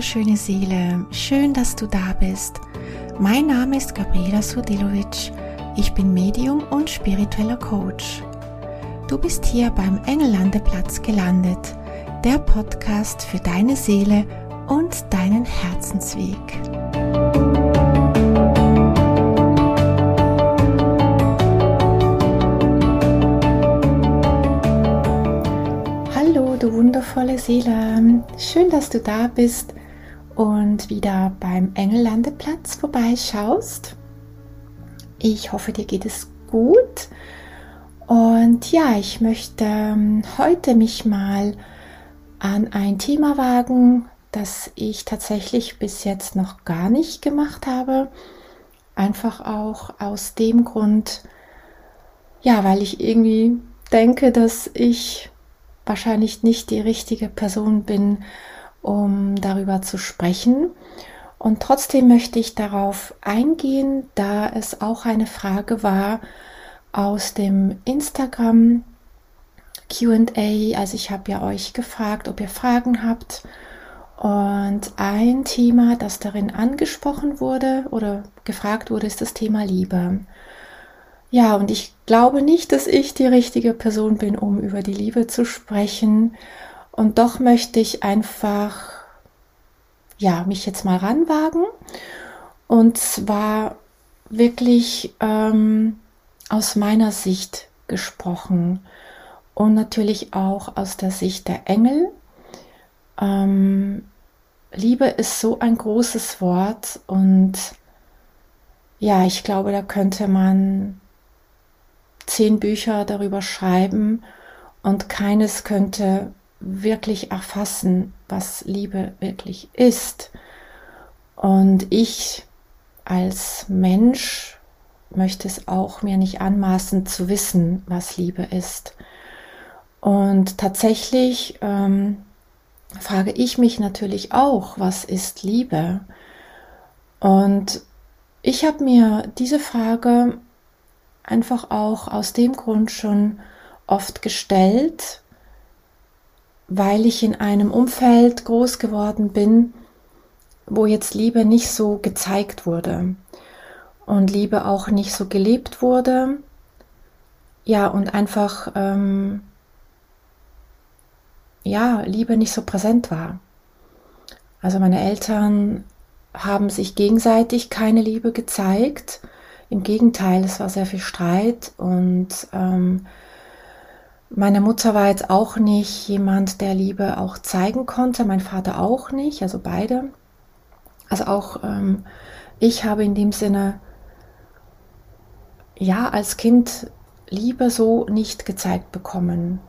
wunderschöne Seele, schön, dass du da bist. Mein Name ist Gabriela Sudilovic. Ich bin Medium und spiritueller Coach. Du bist hier beim Engellandeplatz gelandet, der Podcast für deine Seele und deinen Herzensweg. Hallo, du wundervolle Seele. Schön, dass du da bist und wieder beim Engellandeplatz vorbeischaust. Ich hoffe, dir geht es gut. Und ja, ich möchte ähm, heute mich mal an ein Thema wagen, das ich tatsächlich bis jetzt noch gar nicht gemacht habe. Einfach auch aus dem Grund, ja, weil ich irgendwie denke, dass ich wahrscheinlich nicht die richtige Person bin, um darüber zu sprechen. Und trotzdem möchte ich darauf eingehen, da es auch eine Frage war aus dem Instagram QA. Also ich habe ja euch gefragt, ob ihr Fragen habt. Und ein Thema, das darin angesprochen wurde oder gefragt wurde, ist das Thema Liebe. Ja, und ich glaube nicht, dass ich die richtige Person bin, um über die Liebe zu sprechen. Und doch möchte ich einfach, ja, mich jetzt mal ranwagen. Und zwar wirklich ähm, aus meiner Sicht gesprochen und natürlich auch aus der Sicht der Engel. Ähm, Liebe ist so ein großes Wort und ja, ich glaube, da könnte man zehn Bücher darüber schreiben und keines könnte wirklich erfassen, was Liebe wirklich ist. Und ich als Mensch möchte es auch mir nicht anmaßen zu wissen, was Liebe ist. Und tatsächlich ähm, frage ich mich natürlich auch, was ist Liebe? Und ich habe mir diese Frage einfach auch aus dem Grund schon oft gestellt, weil ich in einem Umfeld groß geworden bin, wo jetzt Liebe nicht so gezeigt wurde und Liebe auch nicht so gelebt wurde. Ja, und einfach, ähm, ja, Liebe nicht so präsent war. Also meine Eltern haben sich gegenseitig keine Liebe gezeigt. Im Gegenteil, es war sehr viel Streit und ähm, meine Mutter war jetzt auch nicht jemand, der Liebe auch zeigen konnte, mein Vater auch nicht, also beide. Also auch ähm, ich habe in dem Sinne, ja, als Kind Liebe so nicht gezeigt bekommen,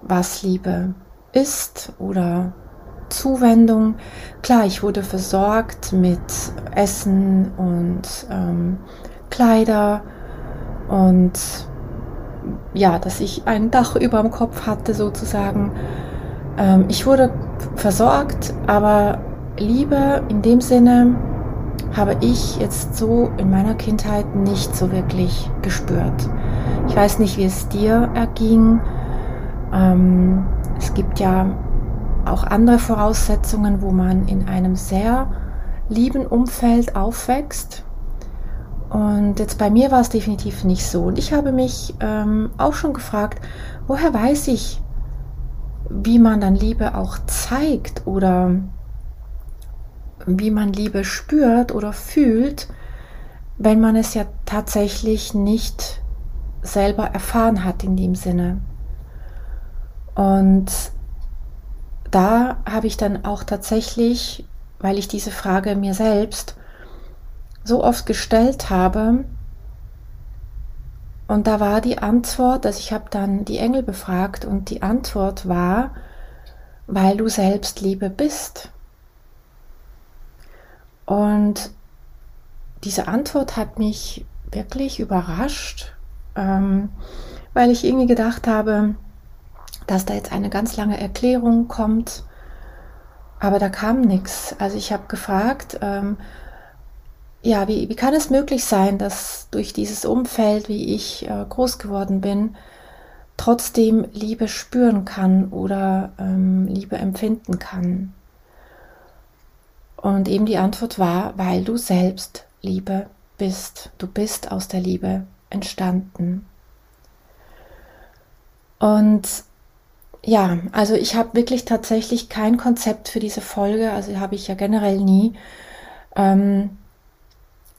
was Liebe ist oder Zuwendung. Klar, ich wurde versorgt mit Essen und ähm, Kleider und ja, dass ich ein Dach über dem Kopf hatte sozusagen. Ähm, ich wurde versorgt, aber Liebe in dem Sinne habe ich jetzt so in meiner Kindheit nicht so wirklich gespürt. Ich weiß nicht, wie es dir erging. Ähm, es gibt ja auch andere Voraussetzungen, wo man in einem sehr lieben Umfeld aufwächst und jetzt bei mir war es definitiv nicht so. Und ich habe mich ähm, auch schon gefragt, woher weiß ich, wie man dann Liebe auch zeigt oder wie man Liebe spürt oder fühlt, wenn man es ja tatsächlich nicht selber erfahren hat in dem Sinne. Und da habe ich dann auch tatsächlich, weil ich diese Frage mir selbst so oft gestellt habe. Und da war die Antwort, also ich habe dann die Engel befragt und die Antwort war, weil du selbst Liebe bist. Und diese Antwort hat mich wirklich überrascht, ähm, weil ich irgendwie gedacht habe, dass da jetzt eine ganz lange Erklärung kommt, aber da kam nichts. Also ich habe gefragt, ähm, ja, wie, wie kann es möglich sein, dass durch dieses Umfeld, wie ich äh, groß geworden bin, trotzdem Liebe spüren kann oder ähm, Liebe empfinden kann? Und eben die Antwort war, weil du selbst Liebe bist. Du bist aus der Liebe entstanden. Und ja, also ich habe wirklich tatsächlich kein Konzept für diese Folge, also habe ich ja generell nie. Ähm,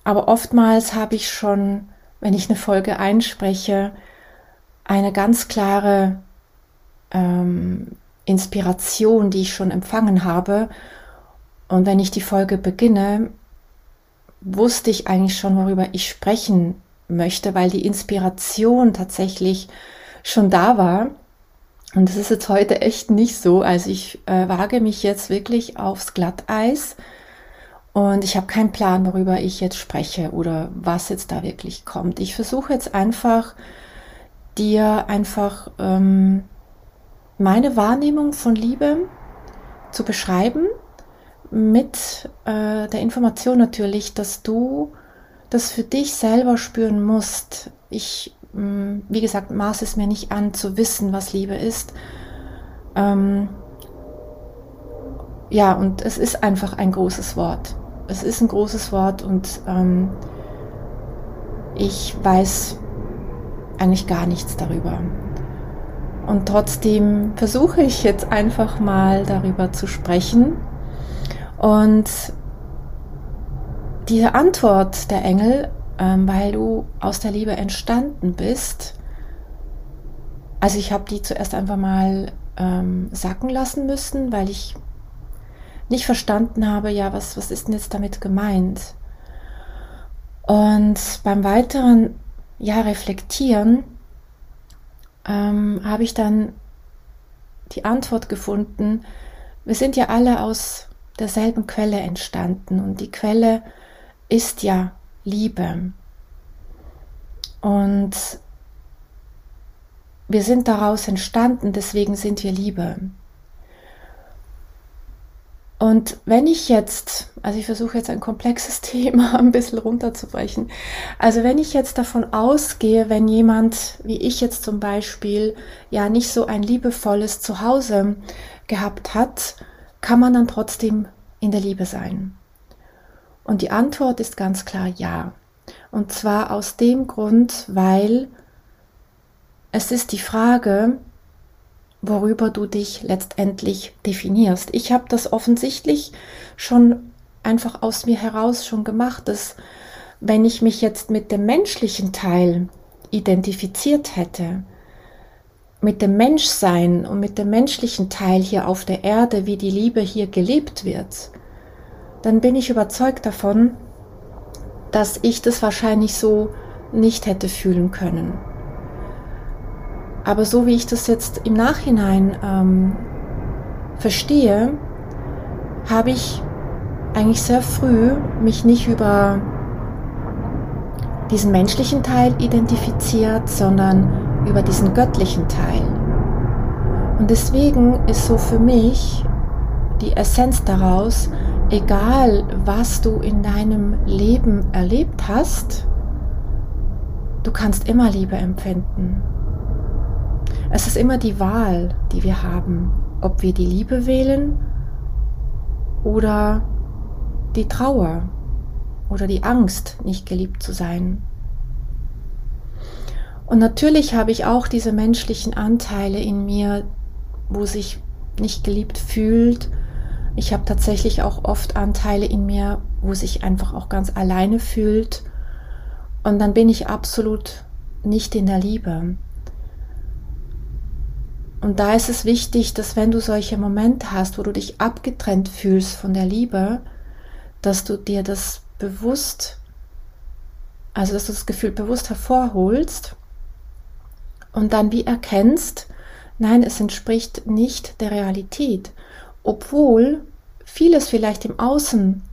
aber oftmals habe ich schon, wenn ich eine Folge einspreche, eine ganz klare ähm, Inspiration, die ich schon empfangen habe. Und wenn ich die Folge beginne, wusste ich eigentlich schon, worüber ich sprechen möchte, weil die Inspiration tatsächlich schon da war. Und das ist jetzt heute echt nicht so. Also ich äh, wage mich jetzt wirklich aufs Glatteis und ich habe keinen Plan, worüber ich jetzt spreche oder was jetzt da wirklich kommt. Ich versuche jetzt einfach, dir einfach ähm, meine Wahrnehmung von Liebe zu beschreiben, mit äh, der Information natürlich, dass du das für dich selber spüren musst. Ich, mh, mm, wie gesagt, maß es mir nicht an zu wissen, was Liebe ist. Ähm, ja, und es ist einfach ein großes Wort es ist ein großes Wort und ähm, ich weiß eigentlich gar nichts darüber. Und trotzdem versuche ich jetzt einfach mal darüber zu sprechen. Und diese Antwort der Engel, ähm, weil du aus der Liebe entstanden bist, also ich habe die zuerst einfach mal ähm, sacken lassen müssen, weil ich nicht verstanden habe, ja, was, was ist denn jetzt damit gemeint? Und beim weiteren ja, Reflektieren ähm, habe ich dann die Antwort gefunden, wir sind ja alle aus derselben Quelle entstanden und die Quelle ist ja Liebe. Und wir sind daraus entstanden, deswegen sind wir Liebe. Und wenn ich jetzt, also ich versuche jetzt ein komplexes Thema ein bisschen runterzubrechen, also wenn ich jetzt davon ausgehe, wenn jemand, wie ich jetzt zum Beispiel, ja nicht so ein liebevolles Zuhause gehabt hat, kann man dann trotzdem in der Liebe sein? Und die Antwort ist ganz klar ja. Und zwar aus dem Grund, weil es ist die Frage, worüber du dich letztendlich definierst. Ich habe das offensichtlich schon einfach aus mir heraus schon gemacht, dass wenn ich mich jetzt mit dem menschlichen Teil identifiziert hätte, mit dem Menschsein und mit dem menschlichen Teil hier auf der Erde, wie die Liebe hier gelebt wird, dann bin ich überzeugt davon, dass ich das wahrscheinlich so nicht hätte fühlen können. Aber so wie ich das jetzt im Nachhinein ähm, verstehe, habe ich eigentlich sehr früh mich nicht über diesen menschlichen Teil identifiziert, sondern über diesen göttlichen Teil. Und deswegen ist so für mich die Essenz daraus, egal was du in deinem Leben erlebt hast, du kannst immer Liebe empfinden. Es ist immer die Wahl, die wir haben, ob wir die Liebe wählen oder die Trauer oder die Angst, nicht geliebt zu sein. Und natürlich habe ich auch diese menschlichen Anteile in mir, wo sich nicht geliebt fühlt. Ich habe tatsächlich auch oft Anteile in mir, wo sich einfach auch ganz alleine fühlt. Und dann bin ich absolut nicht in der Liebe. Und da ist es wichtig, dass wenn du solche Momente hast, wo du dich abgetrennt fühlst von der Liebe, dass du dir das bewusst, also dass du das Gefühl bewusst hervorholst und dann wie erkennst, nein, es entspricht nicht der Realität, obwohl vieles vielleicht im Außen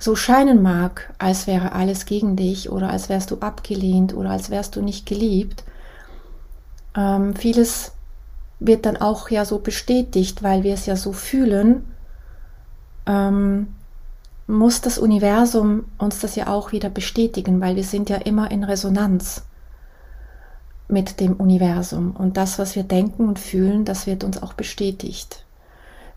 so scheinen mag, als wäre alles gegen dich oder als wärst du abgelehnt oder als wärst du nicht geliebt. Ähm, vieles wird dann auch ja so bestätigt, weil wir es ja so fühlen, ähm, muss das Universum uns das ja auch wieder bestätigen, weil wir sind ja immer in Resonanz mit dem Universum und das, was wir denken und fühlen, das wird uns auch bestätigt.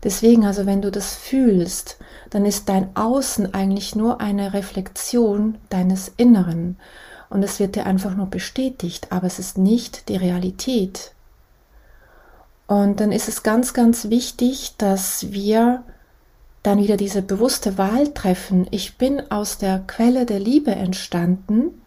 Deswegen, also wenn du das fühlst, dann ist dein Außen eigentlich nur eine Reflexion deines Inneren. Und es wird dir einfach nur bestätigt, aber es ist nicht die Realität. Und dann ist es ganz, ganz wichtig, dass wir dann wieder diese bewusste Wahl treffen. Ich bin aus der Quelle der Liebe entstanden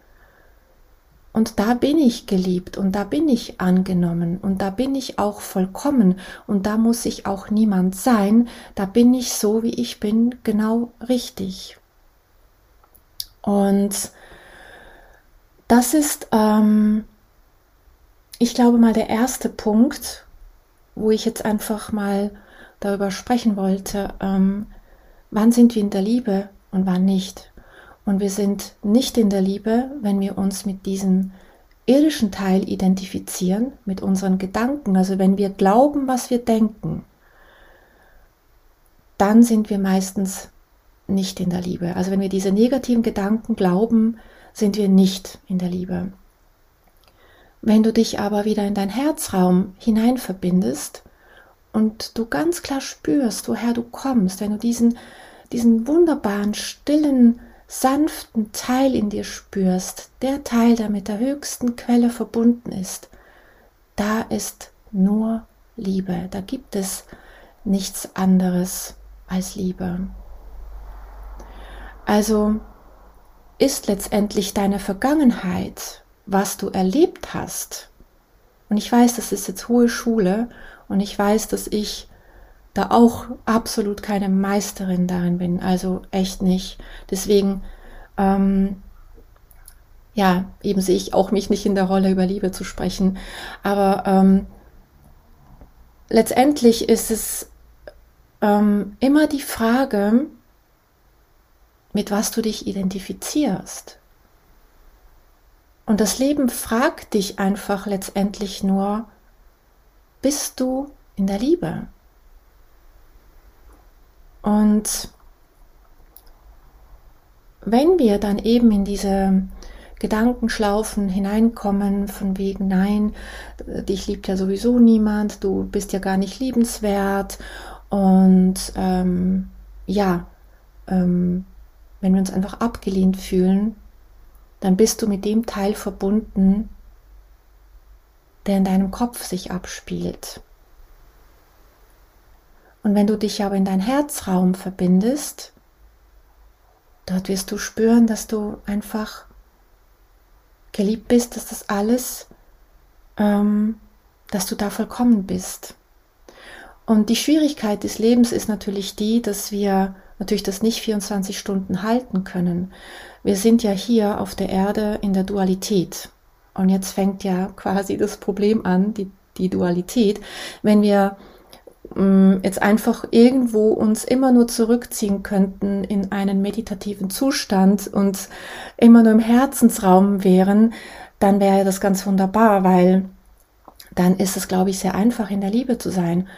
und da bin ich geliebt und da bin ich angenommen und da bin ich auch vollkommen und da muss ich auch niemand sein. Da bin ich so, wie ich bin, genau richtig. Und das ist, ähm, ich glaube mal, der erste Punkt, wo ich jetzt einfach mal darüber sprechen wollte, ähm, wann sind wir in der Liebe und wann nicht. Und wir sind nicht in der Liebe, wenn wir uns mit diesem irdischen Teil identifizieren, mit unseren Gedanken. Also wenn wir glauben, was wir denken, dann sind wir meistens nicht in der Liebe. Also wenn wir diese negativen Gedanken glauben, sind wir nicht in der Liebe. Wenn du dich aber wieder in dein Herzraum hinein verbindest und du ganz klar spürst, woher du kommst, wenn du diesen, diesen wunderbaren, stillen, sanften Teil in dir spürst, der Teil, der mit der höchsten Quelle verbunden ist, da ist nur Liebe. Da gibt es nichts anderes als Liebe. Also ist letztendlich deine Vergangenheit, was du erlebt hast. Und ich weiß, das ist jetzt hohe Schule und ich weiß, dass ich da auch absolut keine Meisterin darin bin, also echt nicht. Deswegen, ähm, ja, eben sehe ich auch mich nicht in der Rolle, über Liebe zu sprechen. Aber ähm, letztendlich ist es ähm, immer die Frage, mit was du dich identifizierst. Und das Leben fragt dich einfach letztendlich nur, bist du in der Liebe? Und wenn wir dann eben in diese Gedankenschlaufen hineinkommen, von wegen, nein, dich liebt ja sowieso niemand, du bist ja gar nicht liebenswert und ähm, ja, ähm, wenn wir uns einfach abgelehnt fühlen, dann bist du mit dem Teil verbunden, der in deinem Kopf sich abspielt. Und wenn du dich aber in dein Herzraum verbindest, dort wirst du spüren, dass du einfach geliebt bist, dass das alles, ähm, dass du da vollkommen bist. Und die Schwierigkeit des Lebens ist natürlich die, dass wir natürlich das nicht 24 Stunden halten können. Wir sind ja hier auf der Erde in der Dualität. Und jetzt fängt ja quasi das Problem an, die, die Dualität. Wenn wir Mm, jetzt einfach irgendwo uns immer nur zurückziehen könnten in einen meditativen Zustand und immer nur im Herzensraum wären, dann wäre das ganz wunderbar, weil dann ist es, glaube ich, sehr einfach, in der Liebe zu sein.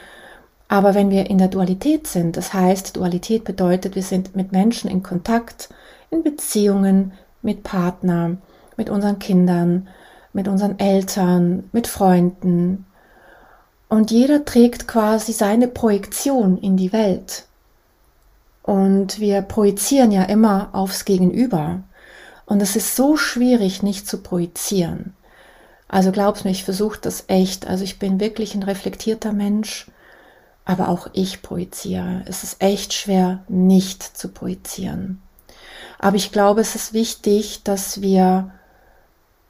Aber wenn wir in der Dualität sind, das heißt, Dualität bedeutet, wir sind mit Menschen in Kontakt, in Beziehungen, mit Partnern, mit unseren Kindern, mit unseren Eltern, mit Freunden, und jeder trägt quasi seine Projektion in die Welt. Und wir projizieren ja immer aufs Gegenüber. Und es ist so schwierig, nicht zu projizieren. Also glaubst mir, ich versuche das echt. Also ich bin wirklich ein reflektierter Mensch, aber auch ich projiziere. Es ist echt schwer, nicht zu projizieren. Aber ich glaube, es ist wichtig, dass wir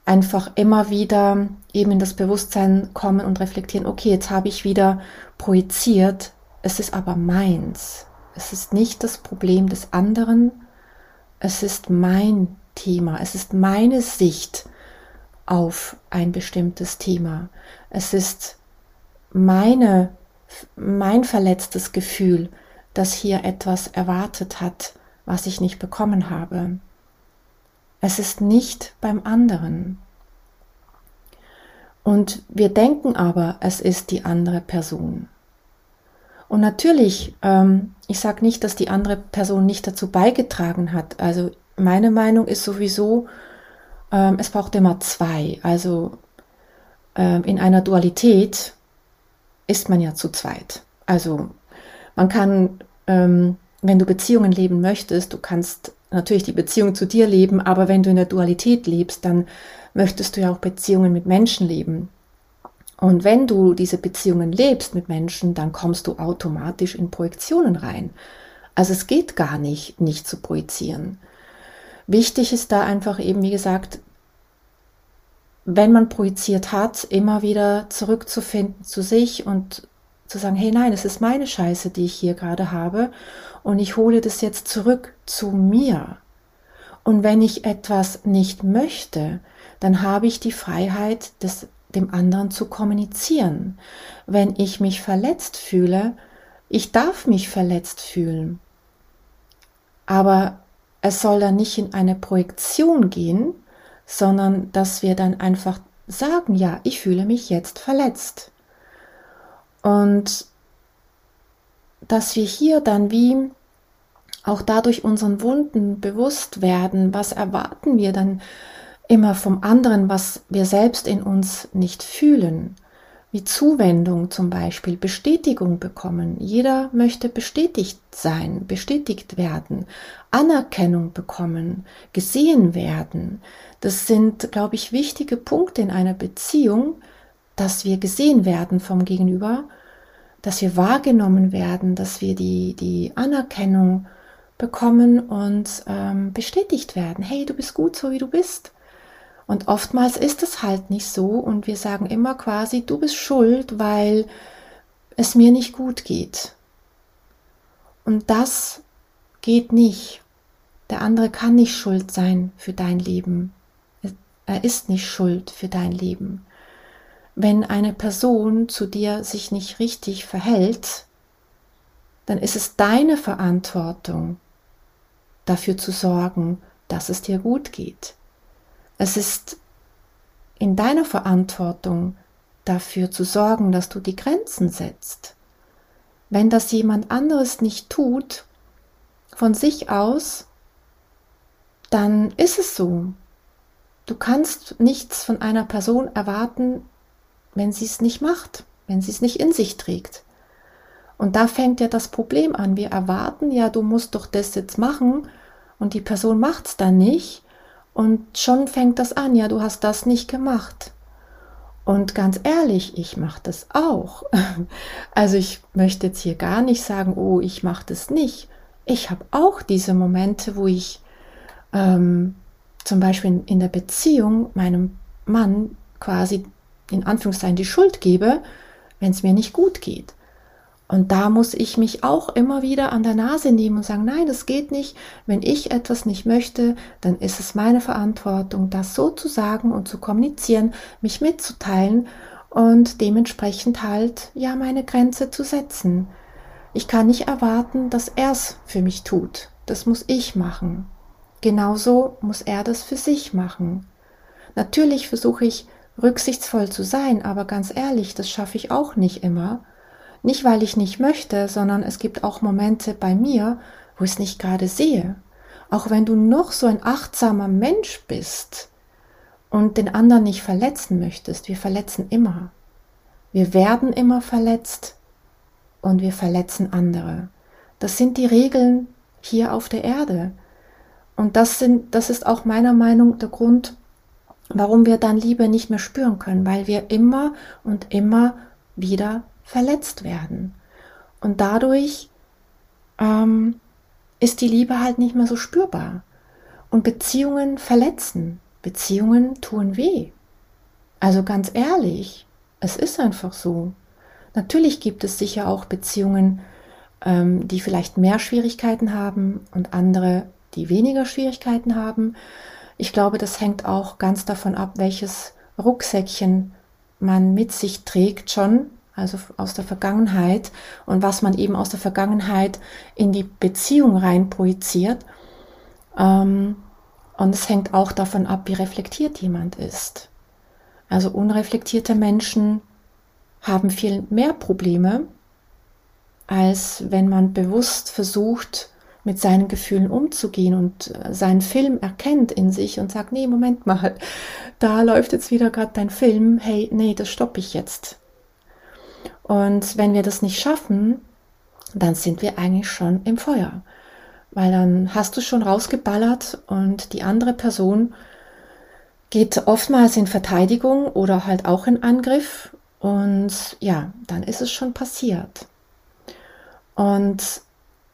einfach immer wieder eben in das Bewusstsein kommen und reflektieren, okay, jetzt habe ich wieder projiziert, es ist aber meins. Es ist nicht das Problem des anderen, es ist mein Thema, es ist meine Sicht auf ein bestimmtes Thema. Es ist meine, mein verletztes Gefühl, das hier etwas erwartet hat, was ich nicht bekommen habe. Es ist nicht beim anderen. Und wir denken aber, es ist die andere Person. Und natürlich, ähm, ich sage nicht, dass die andere Person nicht dazu beigetragen hat. Also meine Meinung ist sowieso, ähm, es braucht immer zwei. Also ähm, in einer Dualität ist man ja zu zweit. Also Man kann, ähm, wenn du Beziehungen leben möchtest, du kannst natürlich die Beziehung zu dir leben, aber wenn du in der Dualität lebst, dann möchtest du ja auch Beziehungen mit Menschen leben. Und wenn du diese Beziehungen lebst mit Menschen, dann kommst du automatisch in Projektionen rein. Also es geht gar nicht, nicht zu projizieren. Wichtig ist da einfach eben, wie gesagt, wenn man projiziert hat, immer wieder zurückzufinden zu sich und zu sagen, hey nein, es ist meine Scheiße, die ich hier gerade habe und ich hole das jetzt zurück zu mir. Und wenn ich etwas nicht möchte, dann habe ich die Freiheit, das dem anderen zu kommunizieren. Wenn ich mich verletzt fühle, ich darf mich verletzt fühlen. Aber es soll dann nicht in eine Projektion gehen, sondern dass wir dann einfach sagen, ja, ich fühle mich jetzt verletzt. Und dass wir hier dann wie auch dadurch unseren Wunden bewusst werden, was erwarten wir dann immer vom anderen, was wir selbst in uns nicht fühlen, wie Zuwendung zum Beispiel, Bestätigung bekommen. Jeder möchte bestätigt sein, bestätigt werden, Anerkennung bekommen, gesehen werden. Das sind, glaube ich, wichtige Punkte in einer Beziehung, dass wir gesehen werden vom Gegenüber, dass wir wahrgenommen werden, dass wir die, die Anerkennung bekommen und ähm, bestätigt werden. Hey, du bist gut so, wie du bist. Und oftmals ist es halt nicht so und wir sagen immer quasi, du bist schuld, weil es mir nicht gut geht. Und das geht nicht. Der andere kann nicht schuld sein für dein Leben. Er ist nicht schuld für dein Leben wenn eine Person zu dir sich nicht richtig verhält, dann ist es deine Verantwortung, dafür zu sorgen, dass es dir gut geht. Es ist in deiner Verantwortung, dafür zu sorgen, dass du die Grenzen setzt. Wenn das jemand anderes nicht tut, von sich aus, dann ist es so. Du kannst nichts von einer Person erwarten, wenn sie es nicht macht, wenn sie es nicht in sich trägt. Und da fängt ja das Problem an. Wir erwarten ja, du musst doch das jetzt machen und die Person macht es dann nicht. Und schon fängt das an, ja, du hast das nicht gemacht. Und ganz ehrlich, ich mache das auch. Also ich möchte jetzt hier gar nicht sagen, oh, ich mache das nicht. Ich habe auch diese Momente, wo ich ähm, zum Beispiel in der Beziehung meinem Mann quasi in Anführungszeichen die Schuld gebe, wenn es mir nicht gut geht. Und da muss ich mich auch immer wieder an der Nase nehmen und sagen, nein, das geht nicht. Wenn ich etwas nicht möchte, dann ist es meine Verantwortung, das so zu sagen und zu kommunizieren, mich mitzuteilen und dementsprechend halt, ja, meine Grenze zu setzen. Ich kann nicht erwarten, dass er es für mich tut. Das muss ich machen. Genauso muss er das für sich machen. Natürlich versuche ich rücksichtsvoll zu sein, aber ganz ehrlich, das schaffe ich auch nicht immer. Nicht, weil ich nicht möchte, sondern es gibt auch Momente bei mir, wo ich es nicht gerade sehe. Auch wenn du noch so ein achtsamer Mensch bist und den anderen nicht verletzen möchtest, wir verletzen immer. Wir werden immer verletzt und wir verletzen andere. Das sind die Regeln hier auf der Erde. Und das sind, das ist auch meiner Meinung der Grund, warum wir dann Liebe nicht mehr spüren können, weil wir immer und immer wieder verletzt werden. Und dadurch ähm, ist die Liebe halt nicht mehr so spürbar. Und Beziehungen verletzen. Beziehungen tun weh. Also ganz ehrlich, es ist einfach so. Natürlich gibt es sicher auch Beziehungen, ähm, die vielleicht mehr Schwierigkeiten haben und andere, die weniger Schwierigkeiten haben. Ich glaube, das hängt auch ganz davon ab, welches Rucksäckchen man mit sich trägt schon, also aus der Vergangenheit und was man eben aus der Vergangenheit in die Beziehung rein projiziert. Ähm, und es hängt auch davon ab, wie reflektiert jemand ist. Also unreflektierte Menschen haben viel mehr Probleme, als wenn man bewusst versucht, mit seinen Gefühlen umzugehen und äh, seinen Film erkennt in sich und sagt, nee, Moment mal, da läuft jetzt wieder gerade dein Film, hey, nee, das stoppe ich jetzt. Und wenn wir das nicht schaffen, dann sind wir eigentlich schon im Feuer. Weil dann hast du schon rausgeballert und die andere Person geht oftmals in Verteidigung oder halt auch in Angriff und ja, dann ist es schon passiert. Und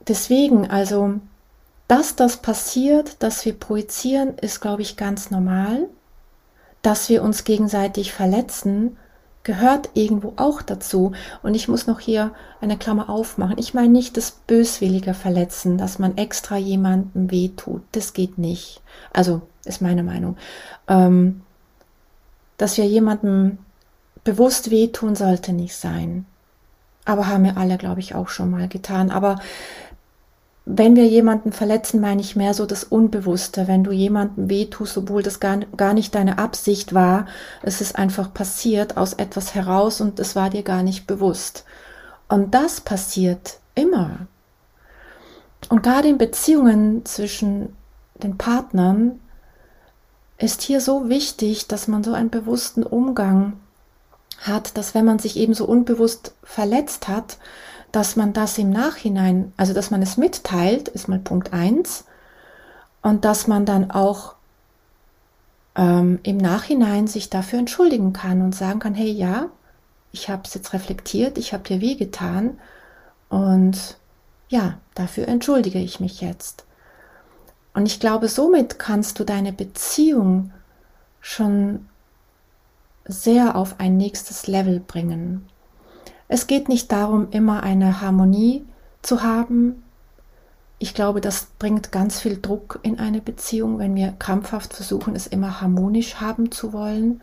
deswegen, also, dass das passiert, dass wir projizieren, ist, glaube ich, ganz normal. Dass wir uns gegenseitig verletzen, gehört irgendwo auch dazu. Und ich muss noch hier eine Klammer aufmachen. Ich meine nicht das böswillige Verletzen, dass man extra jemandem wehtut. Das geht nicht. Also ist meine Meinung. Ähm, dass wir jemandem bewusst wehtun, sollte nicht sein. Aber haben wir alle, glaube ich, auch schon mal getan. Aber wenn wir jemanden verletzen, meine ich mehr so das Unbewusste. Wenn du jemandem wehtust, obwohl das gar, gar nicht deine Absicht war, es ist einfach passiert aus etwas heraus und es war dir gar nicht bewusst. Und das passiert immer. Und gerade in Beziehungen zwischen den Partnern ist hier so wichtig, dass man so einen bewussten Umgang hat, dass wenn man sich eben so unbewusst verletzt hat, dass man das im Nachhinein, also dass man es mitteilt, ist mal Punkt eins, und dass man dann auch ähm, im Nachhinein sich dafür entschuldigen kann und sagen kann, hey ja, ich habe es jetzt reflektiert, ich habe dir wehgetan und ja, dafür entschuldige ich mich jetzt. Und ich glaube, somit kannst du deine Beziehung schon sehr auf ein nächstes Level bringen. Es geht nicht darum, immer eine Harmonie zu haben. Ich glaube, das bringt ganz viel Druck in eine Beziehung, wenn wir krampfhaft versuchen, es immer harmonisch haben zu wollen,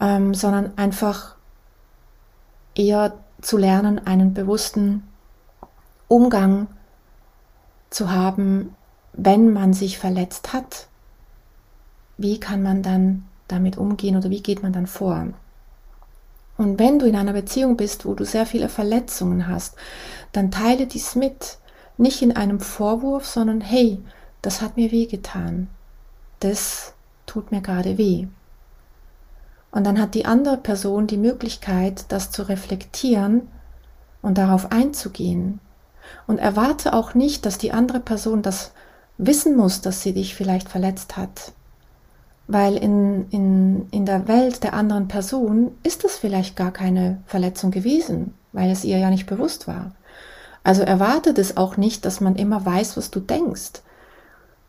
ähm, sondern einfach eher zu lernen, einen bewussten Umgang zu haben, wenn man sich verletzt hat. Wie kann man dann damit umgehen oder wie geht man dann vor? Und wenn du in einer Beziehung bist, wo du sehr viele Verletzungen hast, dann teile dies mit. Nicht in einem Vorwurf, sondern hey, das hat mir weh getan. Das tut mir gerade weh. Und dann hat die andere Person die Möglichkeit, das zu reflektieren und darauf einzugehen. Und erwarte auch nicht, dass die andere Person das wissen muss, dass sie dich vielleicht verletzt hat. Weil in, in, in der Welt der anderen Person ist es vielleicht gar keine Verletzung gewesen, weil es ihr ja nicht bewusst war. Also erwartet es auch nicht, dass man immer weiß, was du denkst.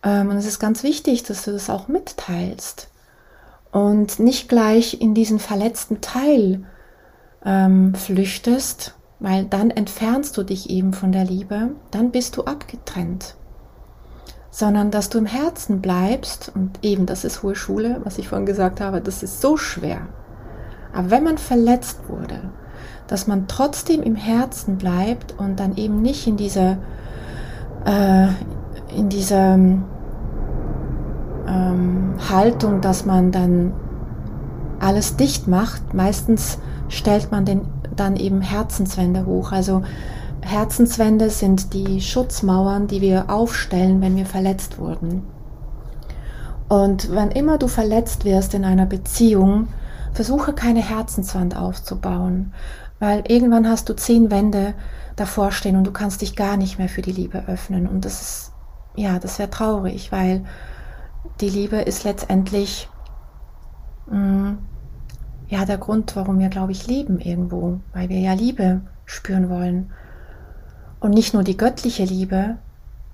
Ähm, und es ist ganz wichtig, dass du das auch mitteilst. Und nicht gleich in diesen verletzten Teil ähm, flüchtest, weil dann entfernst du dich eben von der Liebe, dann bist du abgetrennt sondern dass du im Herzen bleibst und eben, das ist hohe Schule, was ich vorhin gesagt habe, das ist so schwer. Aber wenn man verletzt wurde, dass man trotzdem im Herzen bleibt und dann eben nicht in diese, äh, in dieser ähm, Haltung, dass man dann alles dicht macht. Meistens stellt man den, dann eben Herzenswände hoch. Also Herzenswände sind die Schutzmauern, die wir aufstellen, wenn wir verletzt wurden. Und wenn immer du verletzt wirst in einer Beziehung, versuche keine Herzenswand aufzubauen, weil irgendwann hast du zehn Wände davor stehen und du kannst dich gar nicht mehr für die Liebe öffnen. Und das ist, ja, das wäre traurig, weil die Liebe ist letztendlich, mh, mm, ja, der Grund, warum wir, glaube ich, leben irgendwo, weil wir ja Liebe spüren wollen und nicht nur die göttliche Liebe,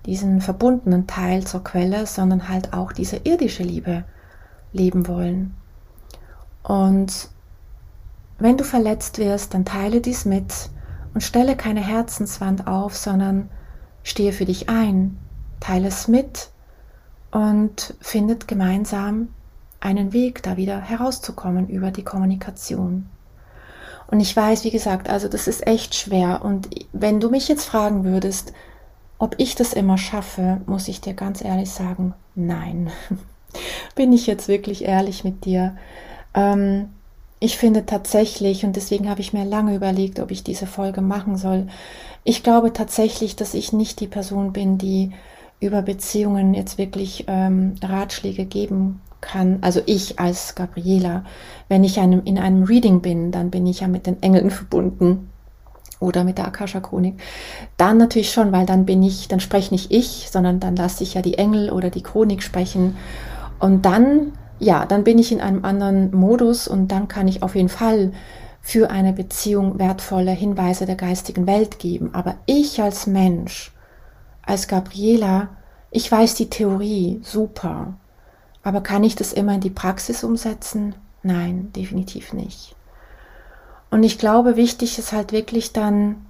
diesen verbundenen Teil zur Quelle, sondern halt auch diese irdische Liebe leben wollen. Und wenn du verletzt wirst, dann teile dies mit und stelle keine Herzenswand auf, sondern stehe für dich ein, teile es mit und findet gemeinsam einen Weg, da wieder herauszukommen über die Kommunikation. Und ich weiß, wie gesagt, also das ist echt schwer. Und wenn du mich jetzt fragen würdest, ob ich das immer schaffe, muss ich dir ganz ehrlich sagen, nein. Bin ich jetzt wirklich ehrlich mit dir? Ähm, ich finde tatsächlich, und deswegen habe ich mir lange überlegt, ob ich diese Folge machen soll, ich glaube tatsächlich, dass ich nicht die Person bin, die über Beziehungen jetzt wirklich ähm, Ratschläge geben kann, also ich als Gabriela, wenn ich einem, in einem Reading bin, dann bin ich ja mit den Engeln verbunden oder mit der Akasha-Chronik, dann natürlich schon, weil dann bin ich, dann spreche nicht ich, sondern dann lasse ich ja die Engel oder die Chronik sprechen. Und dann, ja, dann bin ich in einem anderen Modus und dann kann ich auf jeden Fall für eine Beziehung wertvolle Hinweise der geistigen Welt geben. Aber ich als Mensch, als Gabriela, ich weiß die Theorie, super. Aber kann ich das immer in die Praxis umsetzen? Nein, definitiv nicht. Und ich glaube, wichtig ist halt wirklich dann,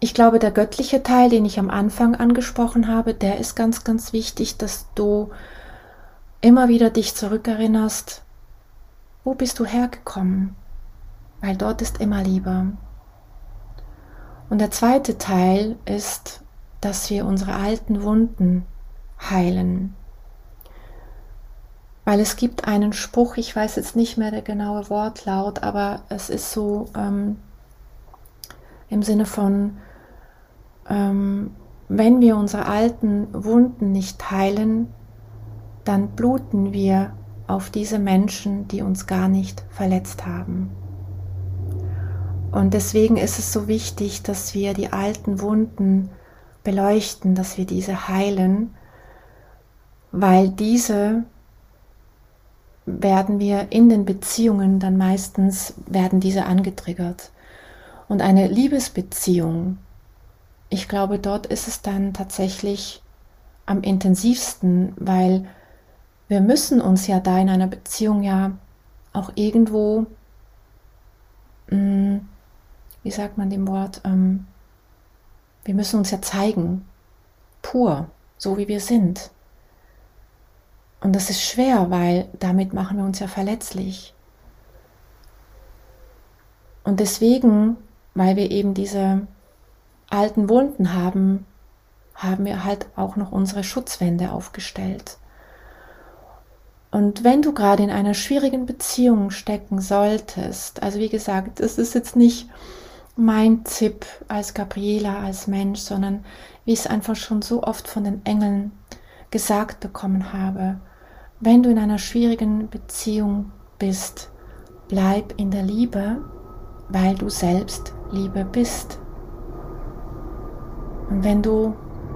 ich glaube, der göttliche Teil, den ich am Anfang angesprochen habe, der ist ganz, ganz wichtig, dass du immer wieder dich zurückerinnerst, wo bist du hergekommen? Weil dort ist immer Liebe. Und der zweite Teil ist, dass wir unsere alten Wunden heilen. Weil es gibt einen Spruch, ich weiß jetzt nicht mehr der genaue Wortlaut, aber es ist so ähm, im Sinne von, ähm, wenn wir unsere alten Wunden nicht heilen, dann bluten wir auf diese Menschen, die uns gar nicht verletzt haben. Und deswegen ist es so wichtig, dass wir die alten Wunden beleuchten, dass wir diese heilen, weil diese werden wir in den Beziehungen dann meistens, werden diese angetriggert. Und eine Liebesbeziehung, ich glaube, dort ist es dann tatsächlich am intensivsten, weil wir müssen uns ja da in einer Beziehung ja auch irgendwo, mm, wie sagt man dem Wort, ähm, wir müssen uns ja zeigen, pur, so wie wir sind. Und das ist schwer, weil damit machen wir uns ja verletzlich. Und deswegen, weil wir eben diese alten Wunden haben, haben wir halt auch noch unsere Schutzwände aufgestellt. Und wenn du gerade in einer schwierigen Beziehung stecken solltest, also wie gesagt, das ist jetzt nicht mein Tipp als Gabriela, als Mensch, sondern wie ich es einfach schon so oft von den Engeln gesagt bekommen habe, wenn du in einer schwierigen Beziehung bist, bleib in der Liebe, weil du selbst Liebe bist. Und wenn du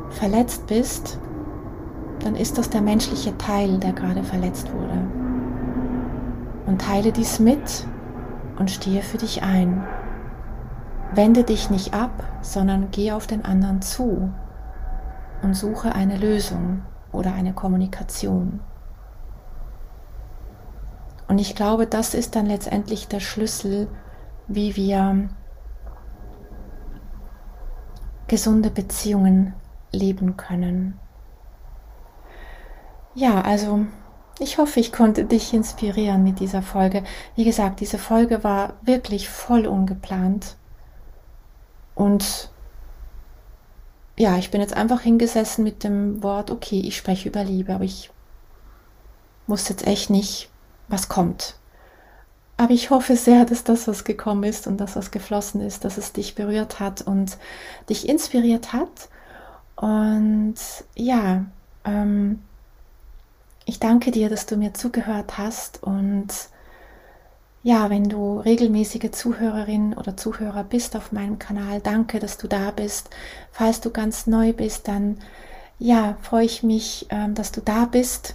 verletzt bist, dann ist das der menschliche Teil, der gerade verletzt wurde. Und teile dies mit und stehe für dich ein. Wende dich nicht ab, sondern geh auf den anderen zu und suche eine Lösung oder eine Kommunikation. Und ich glaube, das ist dann letztendlich der Schlüssel, wie wir gesunde Beziehungen leben können. Ja, also ich hoffe, ich konnte dich inspirieren mit dieser Folge. Wie gesagt, diese Folge war wirklich voll ungeplant. Und ja, ich bin jetzt einfach hingesessen mit dem Wort, okay, ich spreche über Liebe, aber ich muss jetzt echt nicht was kommt. Aber ich hoffe sehr, dass das, was gekommen ist und das, was geflossen ist, dass es dich berührt hat und dich inspiriert hat. Und ja, ähm, ich danke dir, dass du mir zugehört hast. Und ja, wenn du regelmäßige Zuhörerin oder Zuhörer bist auf meinem Kanal, danke, dass du da bist. Falls du ganz neu bist, dann ja, freue ich mich, ähm, dass du da bist.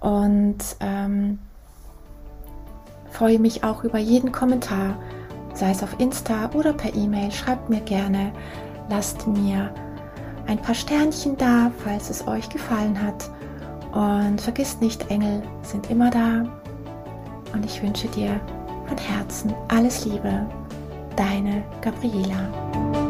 Und ähm, freue mich auch über jeden Kommentar, sei es auf Insta oder per E-Mail. Schreibt mir gerne, lasst mir ein paar Sternchen da, falls es euch gefallen hat. Und vergisst nicht, Engel sind immer da. Und ich wünsche dir von Herzen alles Liebe. Deine Gabriela.